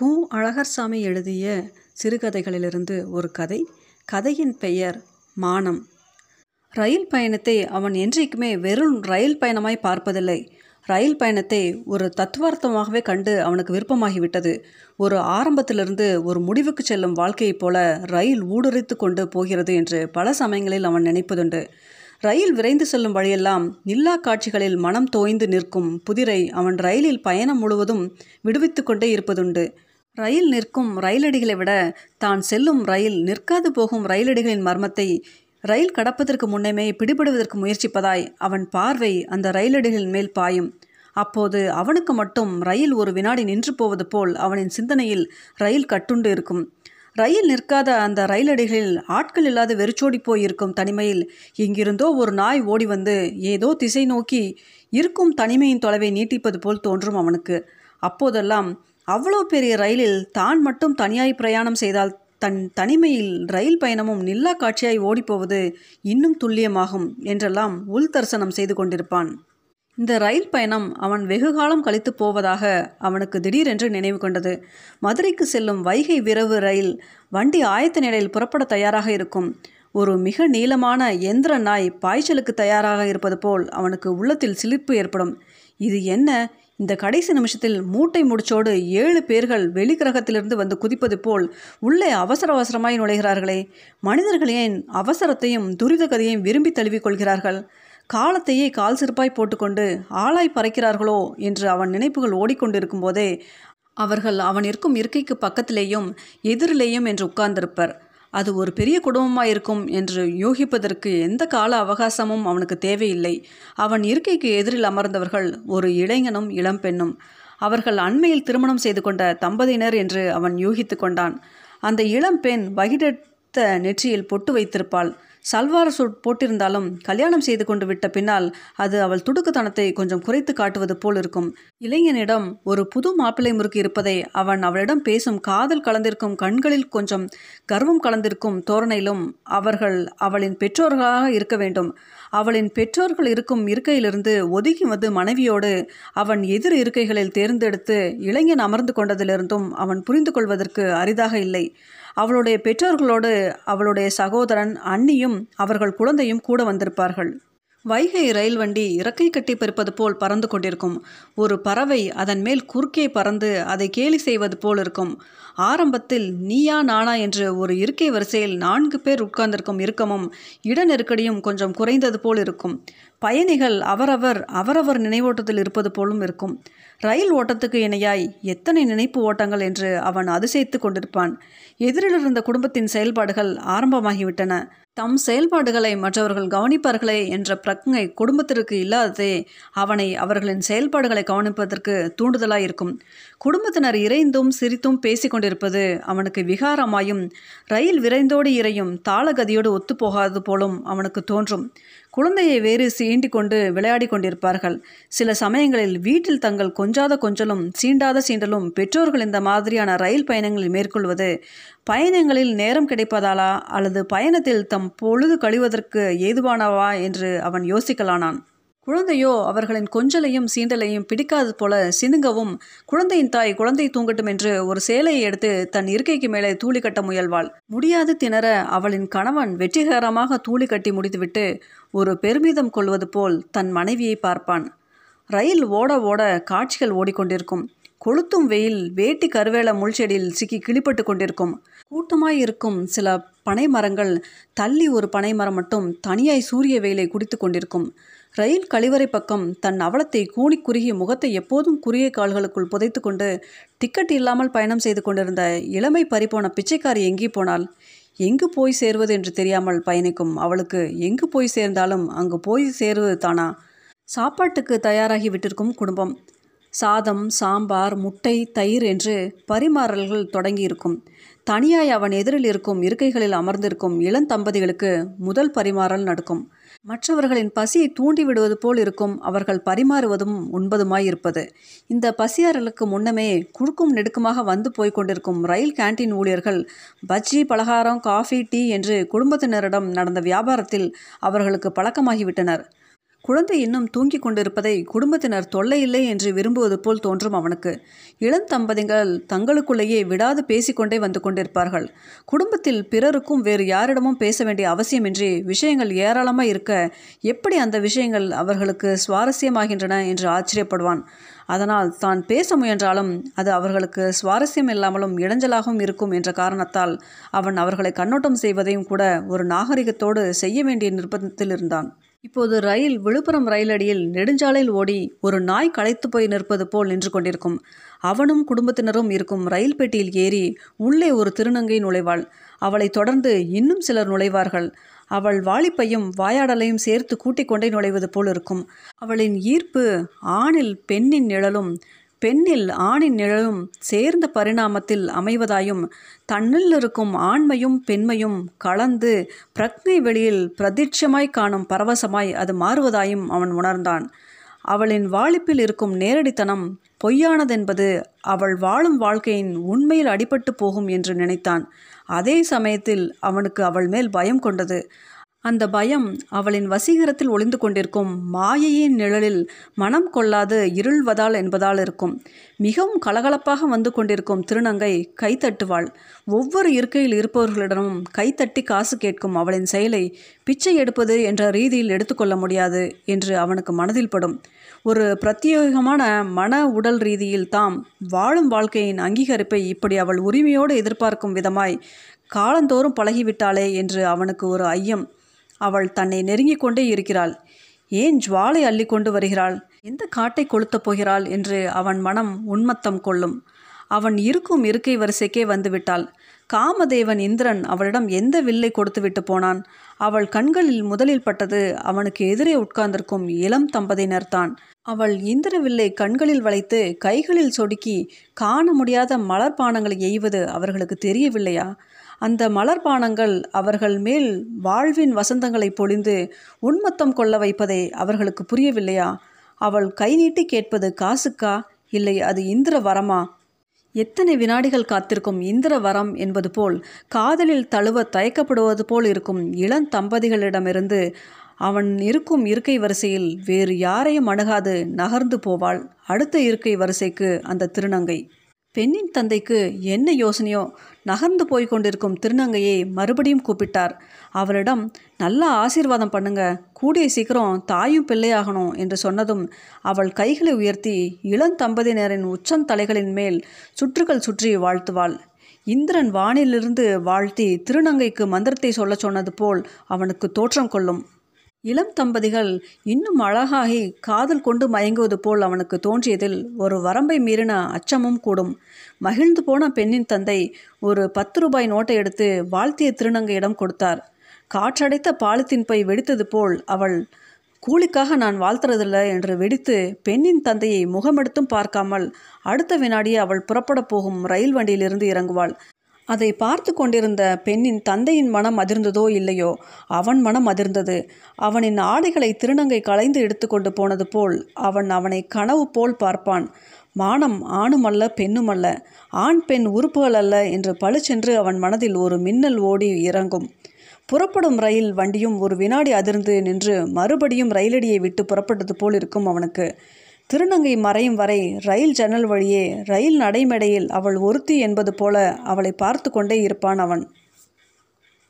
கு. அழகர்சாமி எழுதிய சிறுகதைகளிலிருந்து ஒரு கதை. கதையின் பெயர் மானம். ரயில் பயணத்தை அவன் என்றைக்குமே வெறும் ரயில் பயணமாய் பார்ப்பதில்லை. ரயில் பயணத்தை ஒரு தத்துவார்த்தமாகவே கண்டு அவனுக்கு விருப்பமாகிவிட்டது. ஒரு ஆரம்பத்திலிருந்து ஒரு முடிவுக்கு செல்லும் வாழ்க்கையைப் போல ரயில் ஊடுருவித்து கொண்டு போகிறது என்று பல சமயங்களில் அவன் நினைப்பதுண்டு. ரயில் விரைந்து செல்லும் வழியெல்லாம் நில்லா காட்சிகளில் மனம் தோய்ந்து நிற்கும் புதிரை அவன் ரயிலில் பயணம் முழுவதும் விடுவித்து கொண்டே இருப்பதுண்டு. ரயில் நிற்கும் ரயிலடிகளை விட தான் செல்லும் ரயில் நிற்காது போகும் ரயிலடிகளின் மர்மத்தை ரயில் கடப்பதற்கு முன்னமே பிடிபடுவதற்கு முயற்சிப்பதாய் அவன் பார்வை அந்த ரயிலடிகளின் மேல் பாயும். அப்போது அவனுக்கு மட்டும் ரயில் ஒரு வினாடி நின்று போவது போல் அவனின் சிந்தனையில் ரயில் கட்டுண்டு இருக்கும். ரயில் நிற்காத அந்த ரயிலடிகளில் ஆட்கள் இல்லாத வெறிச்சோடி போயிருக்கும் தனிமையில் எங்கிருந்தோ ஒரு நாய் ஓடி வந்து ஏதோ திசை நோக்கி இருக்கும் தனிமையின் தொலைவை நீட்டிப்பது போல் தோன்றும் அவனுக்கு. அப்போதெல்லாம் அவ்வளோ பெரிய ரயிலில் தான் மட்டும் தனியாய் பிரயாணம் செய்தால் தன் தனிமையில் ரயில் பயணமும் நில்லா காட்சியாய் ஓடிப்போவது இன்னும் துல்லியமாகும் என்றெல்லாம் உள் தரிசனம் செய்து கொண்டிருப்பான். இந்த ரயில் பயணம் அவன் வெகுகாலம் கழித்து போவதாக அவனுக்கு திடீரென்று நினைவு கொண்டது. மதுரைக்கு செல்லும் வைகை விரவு ரயில் வண்டி ஆயத்த நிலையில் புறப்பட தயாராக இருக்கும். ஒரு மிக நீளமான எந்திர நாய் பாய்ச்சலுக்கு தயாராக இருப்பது போல் அவனுக்கு உள்ளத்தில் சிலிர்ப்பு ஏற்படும். இது என்ன? இந்த கடைசி நிமிஷத்தில் மூட்டை முடிச்சோடு ஏழு பேர்கள் வெளிக்கிரகத்திலிருந்து வந்து குதிப்பது போல் உள்ளே அவசர அவசரமாய் நுழைகிறார்களே. மனிதர்கள் ஏன் அவசரத்தையும் துரித கதையையும் விரும்பி தழுவிக் கொள்கிறார்கள்? காலத்தையே கால் சிறப்பாய் போட்டுக்கொண்டு ஆளாய் பறைக்கிறார்களோ என்று அவன் நினைப்புகள் ஓடிக்கொண்டிருக்கும் போதே அவர்கள் அவன் இருக்கும் இருக்கைக்கு பக்கத்திலேயும் எதிரிலேயும் என்று உட்கார்ந்திருப்பர். அது ஒரு பெரிய குடும்பமாக இருக்கும் என்று யூகிப்பதற்கு எந்த கால அவகாசமும் அவனுக்கு தேவையில்லை. அவன் இருக்கைக்கு எதிரில் அமர்ந்தவர்கள் ஒரு இளைஞனும் இளம்பெண்ணும் அவர்கள் அண்மையில் திருமணம் செய்து கொண்ட தம்பதியினர் என்று அவன் யூகித்து கொண்டான். அந்த இளம்பெண் வகிடத்த நெற்றியில் பொட்டு வைத்திருப்பாள். சல்வார் சூட் போட்டிருந்தாலும் கல்யாணம் செய்து கொண்டு விட்ட பின்னால் அது அவள் துடுக்குத்தனத்தை கொஞ்சம் குறைத்து காட்டுவது போல் இருக்கும். இளைஞனிடம் ஒரு புது மாப்பிள்ளை முறுக்கு இருப்பதை அவன் அவளிடம் பேசும் காதல் கலந்திருக்கும் கண்களில் கொஞ்சம் கர்வம் கலந்திருக்கும் தோரணையிலும் அவர்கள் அவளின் பெற்றோர்களாக இருக்க வேண்டும். அவளின் பெற்றோர்கள் இருக்கும் இருக்கையிலிருந்து ஒதுங்கி வந்து மனைவியோடு அவன் எதிர் இருக்கைகளில் தேர்ந்தெடுத்து இளைஞன் அமர்ந்து கொண்டதிலிருந்தும் அவன் புரிந்து கொள்வதற்கு அரிதாக இல்லை. அவளுடைய பெற்றோர்களோடு அவளுடைய சகோதரன் அண்ணியும் அவர்கள் குழந்தையும் கூட வந்திருப்பார்கள். வைகை ரயில் வண்டி இறக்கை கட்டி பறிப்பது போல் பறந்து கொண்டிருக்கும். ஒரு பறவை அதன் மேல் குறுக்கே பறந்து அதை கேலி செய்வது போல் இருக்கும். ஆரம்பத்தில் நீயா நானா என்று ஒரு இருக்கை வரிசையில் நான்கு பேர் உட்கார்ந்திருக்கும் இறுக்கமும் இட நெருக்கடியும் கொஞ்சம் குறைந்தது போல் இருக்கும். பயணிகள் அவரவர் அவரவர் நினைவோட்டத்தில் இருப்பது போலும் இருக்கும். ரயில் ஓட்டத்துக்கு இணையாய் எத்தனை நினைப்பு ஓட்டங்கள் என்று அவன் அதிசயித்து கொண்டிருப்பான். எதிரில் இருந்த குடும்பத்தின் செயல்பாடுகள் ஆரம்பமாகிவிட்டன. தம் செயல்பாடுகளை மற்றவர்கள் கவனிப்பார்களே என்ற பிரக்ஞை குடும்பத்திற்கு இல்லாததே அவனை அவர்களின் செயல்பாடுகளை கவனிப்பதற்கு தூண்டுதலாக இருக்கும் குடும்பத்தினர் இறைந்தும் சிரித்தும் பேசி கொண்டிருப்பது அவனுக்கு விகாரமாயும் ரயில் விரைந்தோடு இறையும் தாளகதியோடு ஒத்துப்போகாது போலும் அவனுக்கு தோன்றும். குழந்தையை வேறு சீண்டி கொண்டு விளையாடி கொண்டிருப்பார்கள். சில சமயங்களில் வீட்டில் தங்கள் கொஞ்சாத கொஞ்சலும் சீண்டாத சீண்டலும் பெற்றோர்கள் இந்த மாதிரியான ரயில் பயணங்களில் மேற்கொள்வது பயணங்களில் நேரம் கிடைப்பதாலா அல்லது பயணத்தில் தம் பொழுது கழிவதற்கு ஏதுவானவா என்று அவன் யோசிக்கலானான். குழந்தையோ அவர்களின் கொஞ்சலையும் சீண்டலையும் பிடிக்காது போல சினுங்கவும் குழந்தையின் தாய் குழந்தை தூங்கட்டும் என்று ஒரு சேலையை எடுத்து தன் இருக்கைக்கு மேலே தூளி கட்ட முயல்வாள். முடியாது திணற அவளின் கணவன் வெற்றிகரமாக தூளி கட்டி முடித்துவிட்டு ஒரு பெருமிதம் கொள்வது போல் தன் மனைவியை பார்ப்பான். ரயில் ஓட ஓட காட்சிகள் ஓடிக்கொண்டிருக்கும். கொளுத்தும் வெயில் வேட்டி கருவேல முள்செடியில் சிக்கி கிளிப்பட்டு கொண்டிருக்கும். கூட்டமாய் இருக்கும் சில பனை மரங்கள் தள்ளி ஒரு பனை மரம் மட்டும் தனியாய் சூரிய வெயிலை குடித்து கொண்டிருக்கும். ரயில் கழிவறை பக்கம் தன் அவலத்தை கூணி குறுகிய முகத்தை எப்போதும் குறுகிய கால்களுக்குள் புதைத்து கொண்டு டிக்கெட் இல்லாமல் பயணம் செய்து கொண்டிருந்த இளமை பறிப்போன பிச்சைக்காரி எங்கே போனால் எங்கு போய் சேருவது என்று தெரியாமல் பயணிக்கும் அவளுக்கு எங்கு போய் சேர்ந்தாலும் அங்கு போய் சேருவது தானா? சாப்பாட்டுக்கு தயாராகி விட்டிருக்கும் குடும்பம். சாதம் சாம்பார் முட்டை தயிர் என்று பரிமாறல்கள் தொடங்கியிருக்கும். தனியாய் அவன் எதிரில் இருக்கும் இருக்கைகளில் அமர்ந்திருக்கும் இளந்தம்பதிகளுக்கு முதல் பரிமாறல் நடக்கும். மற்றவர்களின் பசியை தூண்டிவிடுவது போல் இருக்கும் அவர்கள் பரிமாறுவதும் உண்பதுமாயிருப்பது. இந்த பசியாறலுக்கு முன்னமே குறுக்கும் நெடுக்குமாக வந்து போய்க் கொண்டிருக்கும் ரயில் கேண்டீன் ஊழியர்கள் பஜ்ஜி பலகாரம் காஃபி டீ என்று குடும்பத்தினரிடம் நடந்த வியாபாரத்தில் அவர்களுக்கு பழக்கமாகிவிட்டனர். குழந்தை இன்னும் தூங்கிக் கொண்டிருப்பதை குடும்பத்தினர் தொல்லையில்லை என்று விரும்புவது போல் தோன்றும் அவனுக்கு. இளம் தம்பதிகள் தங்களுக்குள்ளேயே விடாது பேசிக்கொண்டே வந்து கொண்டிருப்பார்கள். குடும்பத்தில் பிறருக்கும் வேறு யாரிடமும் பேச வேண்டிய அவசியமின்றி விஷயங்கள் ஏராளமாக இருக்க எப்படி அந்த விஷயங்கள் அவர்களுக்கு சுவாரஸ்யமாகின்றன என்று ஆச்சரியப்படுவான். அதனால் தான் பேச முயன்றாலும் அது அவர்களுக்கு சுவாரஸ்யம் இல்லாமலும் இடைஞ்சலாகவும் இருக்கும் என்ற காரணத்தால் அவன் அவர்களை கண்ணோட்டம் செய்வதையும் கூட ஒரு நாகரிகத்தோடு செய்ய வேண்டிய நிர்பந்தத்தில் இருந்தான் இப்போது ரயில் விழுப்புரம் ரயிலடியில் நெடுஞ்சாலையில் ஓடி ஒரு நாய் களைத்து போய் நிற்பது போல் நின்று கொண்டிருக்கும். அவனும் குடும்பத்தினரும் இருக்கும் ரயில் பெட்டியில் ஏறி உள்ளே ஒரு திருநங்கை நுழைவாள். அவளை தொடர்ந்து இன்னும் சிலர் நுழைவார்கள். அவள் வாலிப்பையும் வாயாடலையும் சேர்த்து கூட்டிக் கொண்டே நுழைவது போல் இருக்கும். அவளின் ஈர்ப்பு ஆணில் பெண்ணின் நிழலும் பெண்ணில் ஆணின் நிழலும் சேர்ந்த பரிணாமத்தில் அமைவதாயும் தன்னில் இருக்கும் ஆண்மையும் பெண்மையும் கலந்து பிரக்னை வெளியில் பிரதிட்சமாய் காணும் பரவசமாய் அது மாறுவதாயும் அவன் உணர்ந்தான். அவளின் வாழிப்பில் இருக்கும் நேரடித்தனம் பொய்யானதென்பது அவள் வாழும் வாழ்க்கையின் உண்மையில் அடிபட்டு போகும் என்று நினைத்தான். அதே சமயத்தில் அவனுக்கு அவள் மேல் பயம் கொண்டது. அந்த பயம் அவளின் வசீகரத்தில் ஒளிந்து கொண்டிருக்கும் மாயையின் நிழலில் மனம் கொள்ளாது இருள்வதால் என்பதால் இருக்கும். மிகவும் கலகலப்பாக வந்து கொண்டிருக்கும் திருநங்கை கைத்தட்டுவாள் ஒவ்வொரு இருக்கையில் இருப்பவர்களிடமும் கைத்தட்டி காசு கேட்கும் அவளின் செயலை பிச்சை எடுப்பது என்ற ரீதியில் எடுத்துக்கொள்ள முடியாது என்று அவனுக்கு மனதில் படும். ஒரு பிரத்யேகமான மன உடல் ரீதியில் தாம் வாழும் வாழ்க்கையின் அங்கீகரிப்பை இப்படி அவள் உரிமையோடு எதிர்பார்க்கும் விதமாய் காலந்தோறும் பழகிவிட்டாளே என்று அவனுக்கு ஒரு ஐயம். அவள் தன்னை நெருங்கிக் கொண்டே இருக்கிறாள். ஏன் ஜுவாலை அள்ளி கொண்டு வருகிறாள்? எந்த காட்டை கொளுத்தப் போகிறாள் என்று அவன் மனம் உன்மத்தம் கொள்ளும். அவன் இருக்கும் இருக்கை வரிசைக்கே வந்துவிட்டாள். காமதேவன் இந்திரன் அவளிடம் எந்த வில்லை கொடுத்துவிட்டு போனான்? அவள் கண்களில் முதலில் பட்டது அவனுக்கு எதிரே உட்கார்ந்திருக்கும் இளம் தம்பதியினர்தான் அவள் இந்திர வில்லை கண்களில் வளைத்து கைகளில் சொடுக்கி காண முடியாத மலர்பானங்களை எய்வது அவர்களுக்கு தெரியவில்லையா? அந்த மலர்பானங்கள் அவர்கள் மேல் வாழ்வின் வசந்தங்களை பொழிந்து உன்மத்தம் கொள்ள வைப்பதை அவர்களுக்கு புரியவில்லையா? அவள் கை நீட்டி கேட்பது காசுக்கா? இல்லை அது இந்திர வரமா? எத்தனை வினாடிகள் காத்திருக்கும் இந்திர வரம் என்பது போல் காதலில் தழுவ தயக்கப்படுவது போல் இருக்கும் இளம் தம்பதிகளிடமிருந்து அவன் இருக்கும் இருக்கை வரிசையில் வேறு யாரையும் அணுகாது நகர்ந்து போவாள். அடுத்த இருக்கை வரிசைக்கு அந்த திருநங்கை. பெண்ணின் தந்தைக்கு என்ன யோசனையோ நகர்ந்து போய் கொண்டிருக்கும் திருநங்கையை மறுபடியும் கூப்பிட்டார். அவளிடம் நல்ல ஆசீர்வாதம் பண்ணுங்க. கூடிய சீக்கிரம் தாயும் பிள்ளையாகணும் என்று சொன்னதும் அவள் கைகளை உயர்த்தி இளந்தம்பதியினரின் உச்சந்தலைகளின் மேல் சுற்றுகள் சுற்றி வாழ்த்துவாள். இந்திரன் வானிலிருந்து வாழ்த்தி திருநங்கைக்கு மந்திரத்தை சொல்லச் சொன்னது போல் அவனுக்கு தோற்றம் கொள்ளும். இளம் தம்பதிகள் இன்னும் அழகாகி காதல் கொண்டு மயங்குவது போல் அவனுக்கு தோன்றியதில் ஒரு வரம்பை மீறின அச்சமும் கூடும். மகிழ்ந்து போன பெண்ணின் தந்தை ஒரு பத்து ரூபாய் நோட்டை எடுத்து வாழ்த்திய திருநங்கையிடம் கொடுத்தார். காற்றடைத்த பாலித்தீன் பை வெடித்தது போல் அவள் கூலிக்காக நான் வாழ்த்துறதில்ல என்று வெடித்து பெண்ணின் தந்தையை முகமெடுத்தும் பார்க்காமல் அடுத்த வினாடியே அவள் புறப்படப் போகும் ரயில் வண்டியிலிருந்து இறங்குவாள். அதை பார்த்து கொண்டிருந்த பெண்ணின் தந்தையின் மனம் அதிர்ந்ததோ இல்லையோ? அவன் மனம் அதிர்ந்தது. அவனின் ஆடைகளை திருநங்கை களைந்து எடுத்துக்கொண்டு போனது போல் அவன் அவனை கனவு போல் பார்ப்பான். மானம் ஆணுமல்ல பெண்ணுமல்ல. ஆண் பெண் உறுப்புகள் அல்ல என்று பளிச்சென்று அவன் மனதில் ஒரு மின்னல் ஓடி இறங்கும். புறப்படும் ரயில் வண்டியும் ஒரு வினாடி அதிர்ந்து நின்று மறுபடியும் ரயிலடியை விட்டு புறப்பட்டது போல் இருக்கும் அவனுக்கு. திருநங்கை மறையும் வரை ரயில் ஜன்னல் வழியே ரயில் நடைமேடையில் அவள் ஒருத்தி என்பது போல அவளை பார்த்து கொண்டே இருப்பான் அவன்.